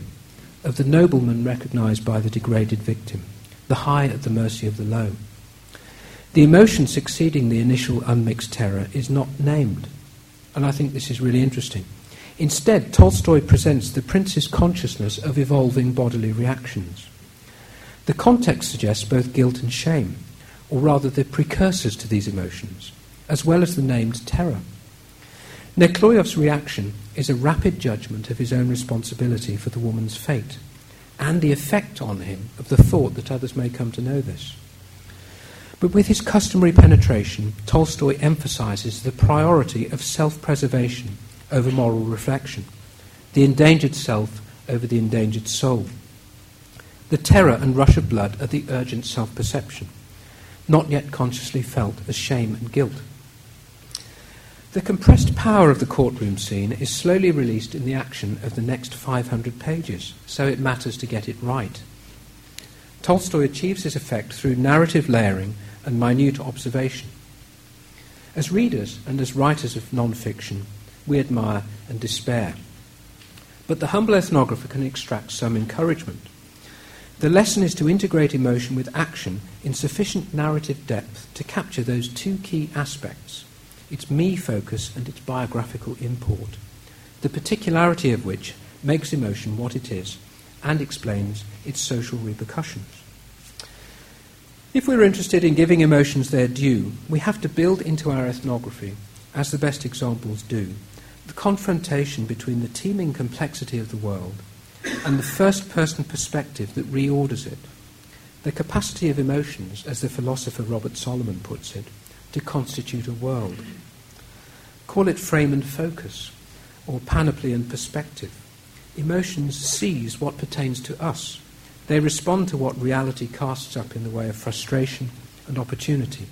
of the nobleman recognized by the degraded victim, the high at the mercy of the low. The emotion succeeding the initial unmixed terror is not named, and I think this is really interesting. Instead, Tolstoy presents the prince's consciousness of evolving bodily reactions. The context suggests both guilt and shame, or rather the precursors to these emotions, as well as the named terror. Nekhludoff's reaction is a rapid judgment of his own responsibility for the woman's fate and the effect on him of the thought that others may come to know this. But with his customary penetration, Tolstoy emphasizes the priority of self preservation over moral reflection, the endangered self over the endangered soul. The terror and rush of blood are the urgent self perception, not yet consciously felt as shame and guilt. The compressed power of the courtroom scene is slowly released in the action of the next 500 pages, so it matters to get it right. Tolstoy achieves this effect through narrative layering and minute observation. As readers and as writers of non fiction, we admire and despair. But the humble ethnographer can extract some encouragement. The lesson is to integrate emotion with action in sufficient narrative depth to capture those two key aspects its me focus and its biographical import, the particularity of which makes emotion what it is and explains its social repercussions. If we're interested in giving emotions their due, we have to build into our ethnography, as the best examples do, the confrontation between the teeming complexity of the world and the first person perspective that reorders it, the capacity of emotions, as the philosopher Robert Solomon puts it, to constitute a world. Call it frame and focus, or panoply and perspective. Emotions seize what pertains to us. They respond to what reality casts up in the way of frustration and opportunity,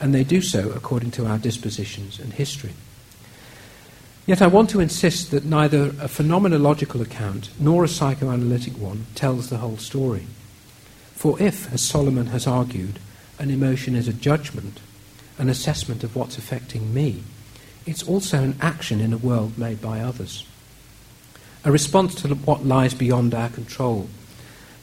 and they do so according to our dispositions and history. Yet I want to insist that neither a phenomenological account nor a psychoanalytic one tells the whole story. For if, as Solomon has argued, an emotion is a judgment, an assessment of what's affecting me, it's also an action in a world made by others. A response to what lies beyond our control,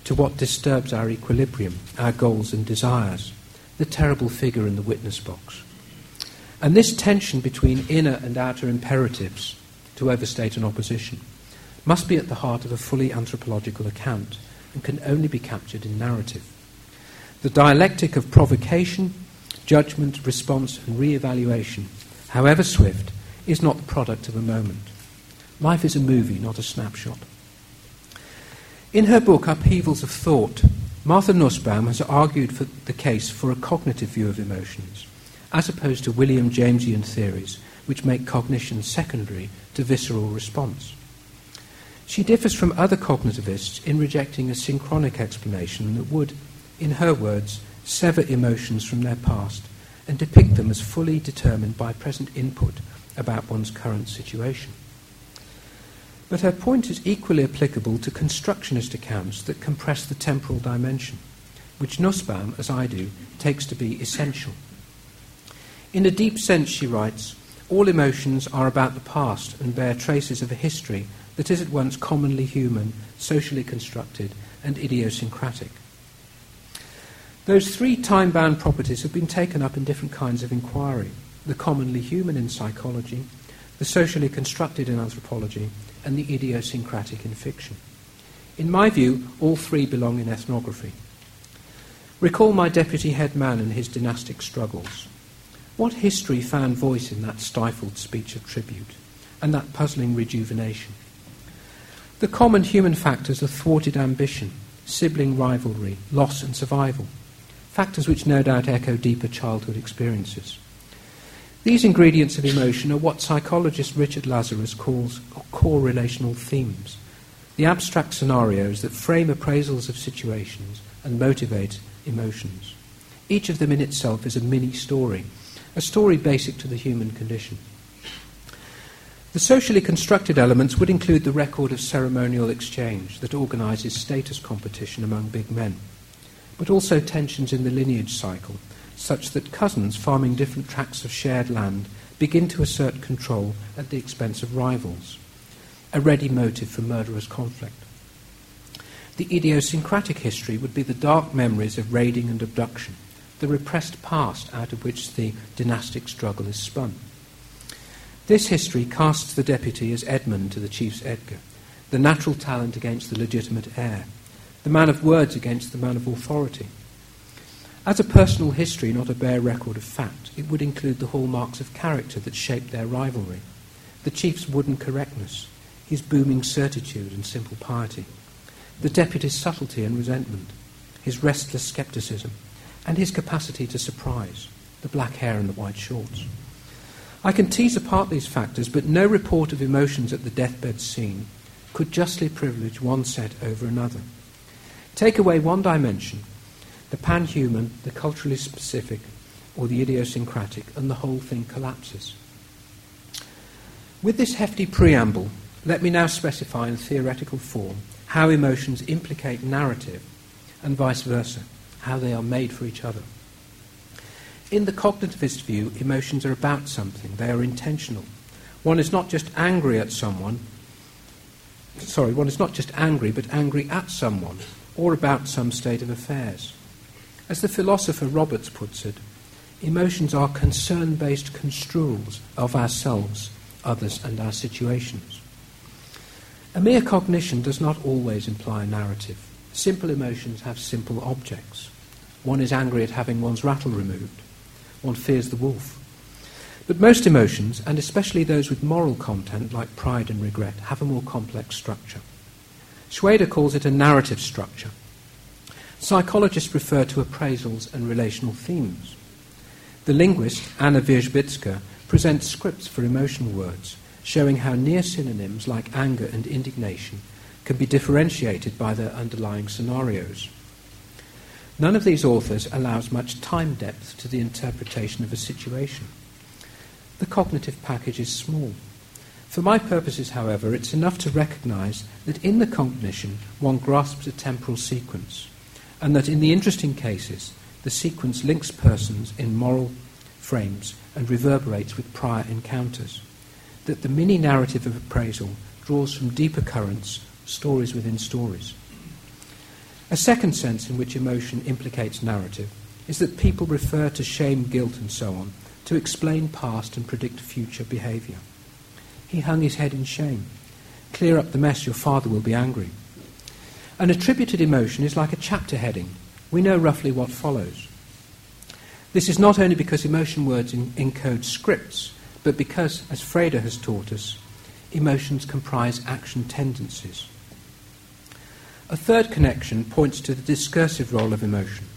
to what disturbs our equilibrium, our goals and desires, the terrible figure in the witness box. And this tension between inner and outer imperatives, to overstate an opposition, must be at the heart of a fully anthropological account and can only be captured in narrative. The dialectic of provocation Judgment, response, and re evaluation, however swift, is not the product of a moment. Life is a movie, not a snapshot. In her book, Upheavals of Thought, Martha Nussbaum has argued for the case for a cognitive view of emotions, as opposed to William Jamesian theories, which make cognition secondary to visceral response. She differs from other cognitivists in rejecting a synchronic explanation that would, in her words, sever emotions from their past, and depict them as fully determined by present input about one's current situation. But her point is equally applicable to constructionist accounts that compress the temporal dimension, which Nussbaum, as I do, takes to be essential. In a deep sense, she writes, all emotions are about the past and bear traces of a history that is at once commonly human, socially constructed, and idiosyncratic. Those three time bound properties have been taken up in different kinds of inquiry the commonly human in psychology, the socially constructed in anthropology, and the idiosyncratic in fiction. In my view, all three belong in ethnography. Recall my deputy head man and his dynastic struggles. What history found voice in that stifled speech of tribute and that puzzling rejuvenation? The common human factors are thwarted ambition, sibling rivalry, loss and survival factors which no doubt echo deeper childhood experiences. These ingredients of emotion are what psychologist Richard Lazarus calls core relational themes, the abstract scenarios that frame appraisals of situations and motivate emotions. Each of them in itself is a mini story, a story basic to the human condition. The socially constructed elements would include the record of ceremonial exchange that organizes status competition among big men but also tensions in the lineage cycle, such that cousins farming different tracts of shared land begin to assert control at the expense of rivals, a ready motive for murderous conflict. The idiosyncratic history would be the dark memories of raiding and abduction, the repressed past out of which the dynastic struggle is spun. This history casts the deputy as Edmund to the chief's Edgar, the natural talent against the legitimate heir, the man of words against the man of authority. As a personal history, not a bare record of fact, it would include the hallmarks of character that shaped their rivalry the chief's wooden correctness, his booming certitude and simple piety, the deputy's subtlety and resentment, his restless scepticism, and his capacity to surprise, the black hair and the white shorts. I can tease apart these factors, but no report of emotions at the deathbed scene could justly privilege one set over another. Take away one dimension, the pan human, the culturally specific, or the idiosyncratic, and the whole thing collapses. With this hefty preamble, let me now specify in theoretical form how emotions implicate narrative and vice versa, how they are made for each other. In the cognitivist view, emotions are about something, they are intentional. One is not just angry at someone, sorry, one is not just angry, but angry at someone or about some state of affairs. As the philosopher Roberts puts it, emotions are concern based construals of ourselves others, and our situations. A mere cognition does not always imply a narrative. Simple emotions have simple objects. One is angry at having one's rattle removed. One fears the wolf. But most emotions, and especially those with moral content like pride and regret, have a more complex structure. Shweder calls it a narrative structure. Psychologists refer to appraisals and relational themes. The linguist Anna Wierzbicka presents scripts for emotional words, showing how near synonyms like anger and indignation can be differentiated by their underlying scenarios. None of these authors allows much time depth to the interpretation of a situation. The cognitive package is small. For my purposes, however, it's enough to recognize that in the cognition one grasps a temporal sequence, and that in the interesting cases, the sequence links persons in moral frames and reverberates with prior encounters. That the mini narrative of appraisal draws from deeper currents, stories within stories. A second sense in which emotion implicates narrative is that people refer to shame, guilt, and so on to explain past and predict future behaviour. He hung his head in shame. Clear up the mess, your father will be angry. An attributed emotion is like a chapter heading. We know roughly what follows. This is not only because emotion words in, encode scripts, but because, as Frijda has taught us, emotions comprise action tendencies. A third connection points to the discursive role of emotion.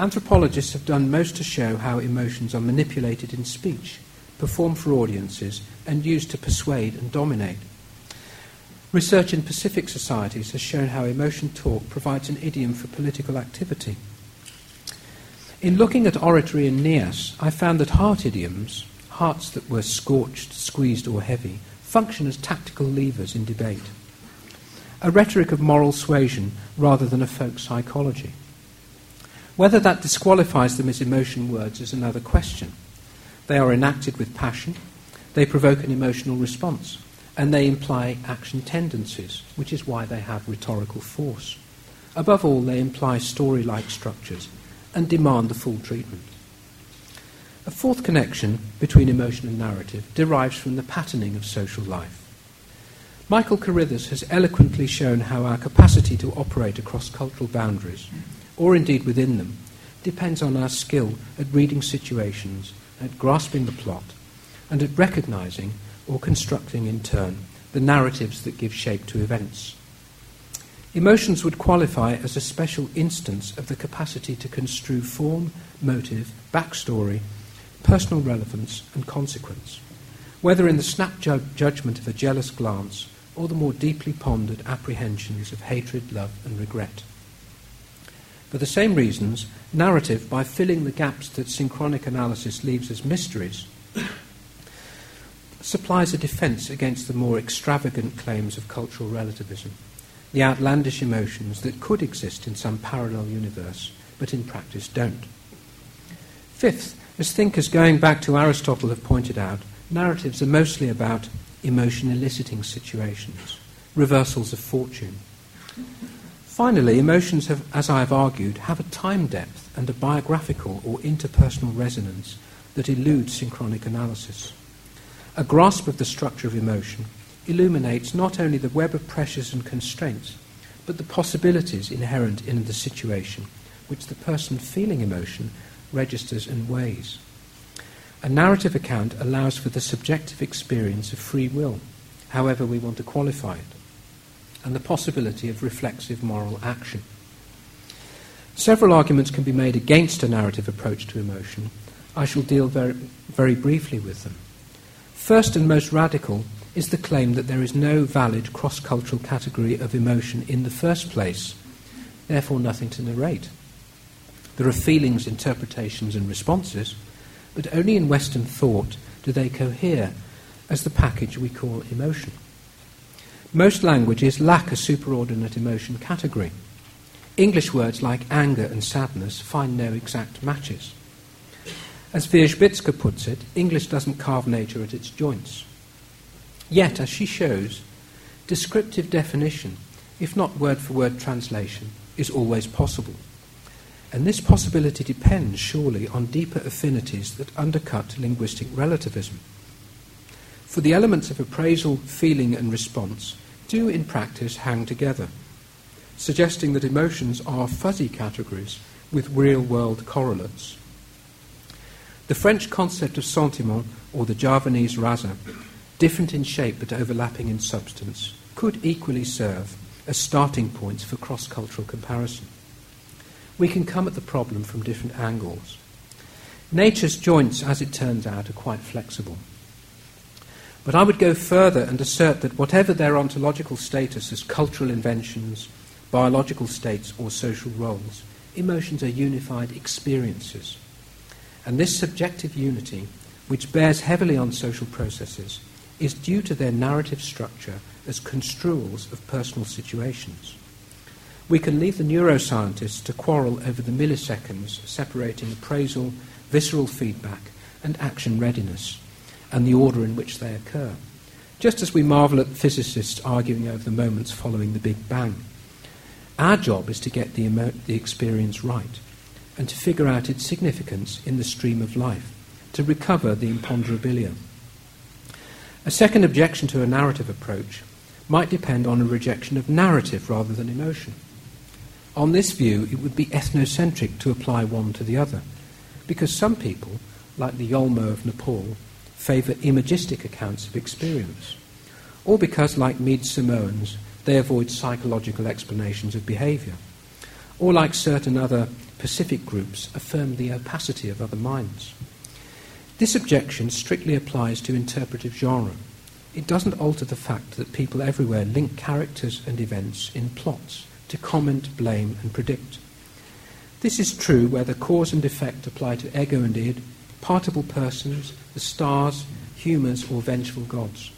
Anthropologists have done most to show how emotions are manipulated in speech, performed for audiences, and used to persuade and dominate. Research in Pacific societies has shown how emotion talk provides an idiom for political activity. In looking at oratory in Nias, I found that heart idioms, hearts that were scorched, squeezed, or heavy, function as tactical levers in debate. A rhetoric of moral suasion rather than a folk psychology. Whether that disqualifies them as emotion words is another question. They are enacted with passion, they provoke an emotional response, and they imply action tendencies, which is why they have rhetorical force. Above all, they imply story like structures and demand the full treatment. A fourth connection between emotion and narrative derives from the patterning of social life. Michael Carrithers has eloquently shown how our capacity to operate across cultural boundaries, or indeed within them, depends on our skill at reading situations, at grasping the plot, and at recognizing or constructing in turn the narratives that give shape to events. Emotions would qualify as a special instance of the capacity to construe form, motive, backstory, personal relevance, and consequence, whether in the snap ju- judgment of a jealous glance or the more deeply pondered apprehensions of hatred, love, and regret. For the same reasons, narrative, by filling the gaps that synchronic analysis leaves as mysteries, supplies a defense against the more extravagant claims of cultural relativism the outlandish emotions that could exist in some parallel universe, but in practice don't. Fifth, as thinkers going back to Aristotle have pointed out, narratives are mostly about emotion eliciting situations, reversals of fortune. Finally, emotions have, as I have argued, have a time depth and a biographical or interpersonal resonance that elude synchronic analysis. A grasp of the structure of emotion illuminates not only the web of pressures and constraints, but the possibilities inherent in the situation which the person feeling emotion registers and weighs. A narrative account allows for the subjective experience of free will, however we want to qualify it, and the possibility of reflexive moral action. Several arguments can be made against a narrative approach to emotion. I shall deal very, very briefly with them. First and most radical is the claim that there is no valid cross cultural category of emotion in the first place, therefore, nothing to narrate. There are feelings, interpretations, and responses, but only in Western thought do they cohere as the package we call emotion. Most languages lack a superordinate emotion category. English words like anger and sadness find no exact matches. As Wierzbicka puts it, English doesn't carve nature at its joints. Yet, as she shows, descriptive definition, if not word for word translation, is always possible. And this possibility depends, surely, on deeper affinities that undercut linguistic relativism. For the elements of appraisal, feeling, and response do, in practice, hang together, suggesting that emotions are fuzzy categories with real world correlates. The French concept of sentiment, or the Javanese rasa, different in shape but overlapping in substance, could equally serve as starting points for cross cultural comparison. We can come at the problem from different angles. Nature's joints, as it turns out, are quite flexible. But I would go further and assert that whatever their ontological status as cultural inventions, biological states, or social roles, emotions are unified experiences. And this subjective unity, which bears heavily on social processes, is due to their narrative structure as construals of personal situations. We can leave the neuroscientists to quarrel over the milliseconds separating appraisal, visceral feedback, and action readiness, and the order in which they occur, just as we marvel at physicists arguing over the moments following the Big Bang. Our job is to get the, emo- the experience right and to figure out its significance in the stream of life, to recover the imponderabilia. A second objection to a narrative approach might depend on a rejection of narrative rather than emotion. On this view, it would be ethnocentric to apply one to the other, because some people, like the Yolmo of Nepal, favour imagistic accounts of experience, or because, like Mead Samoans, they avoid psychological explanations of behaviour, or like certain other Pacific groups, affirm the opacity of other minds. This objection strictly applies to interpretive genre. It doesn't alter the fact that people everywhere link characters and events in plots to comment, blame, and predict. This is true whether cause and effect apply to ego and id, partible persons, the stars, humours, or vengeful gods.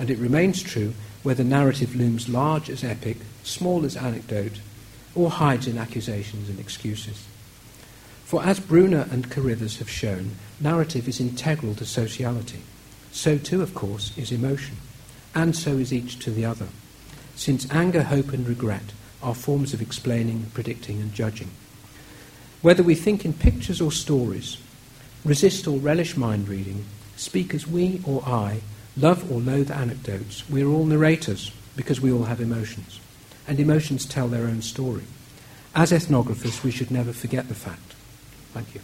And it remains true whether narrative looms large as epic, small as anecdote, or hides in accusations and excuses. For as Bruner and Carrithers have shown, narrative is integral to sociality. So too, of course, is emotion, and so is each to the other, since anger, hope, and regret are forms of explaining, predicting, and judging. Whether we think in pictures or stories, resist or relish mind reading, speak as we or I, love or loathe anecdotes, we are all narrators because we all have emotions, and emotions tell their own story. As ethnographers, we should never forget the fact. Thank you.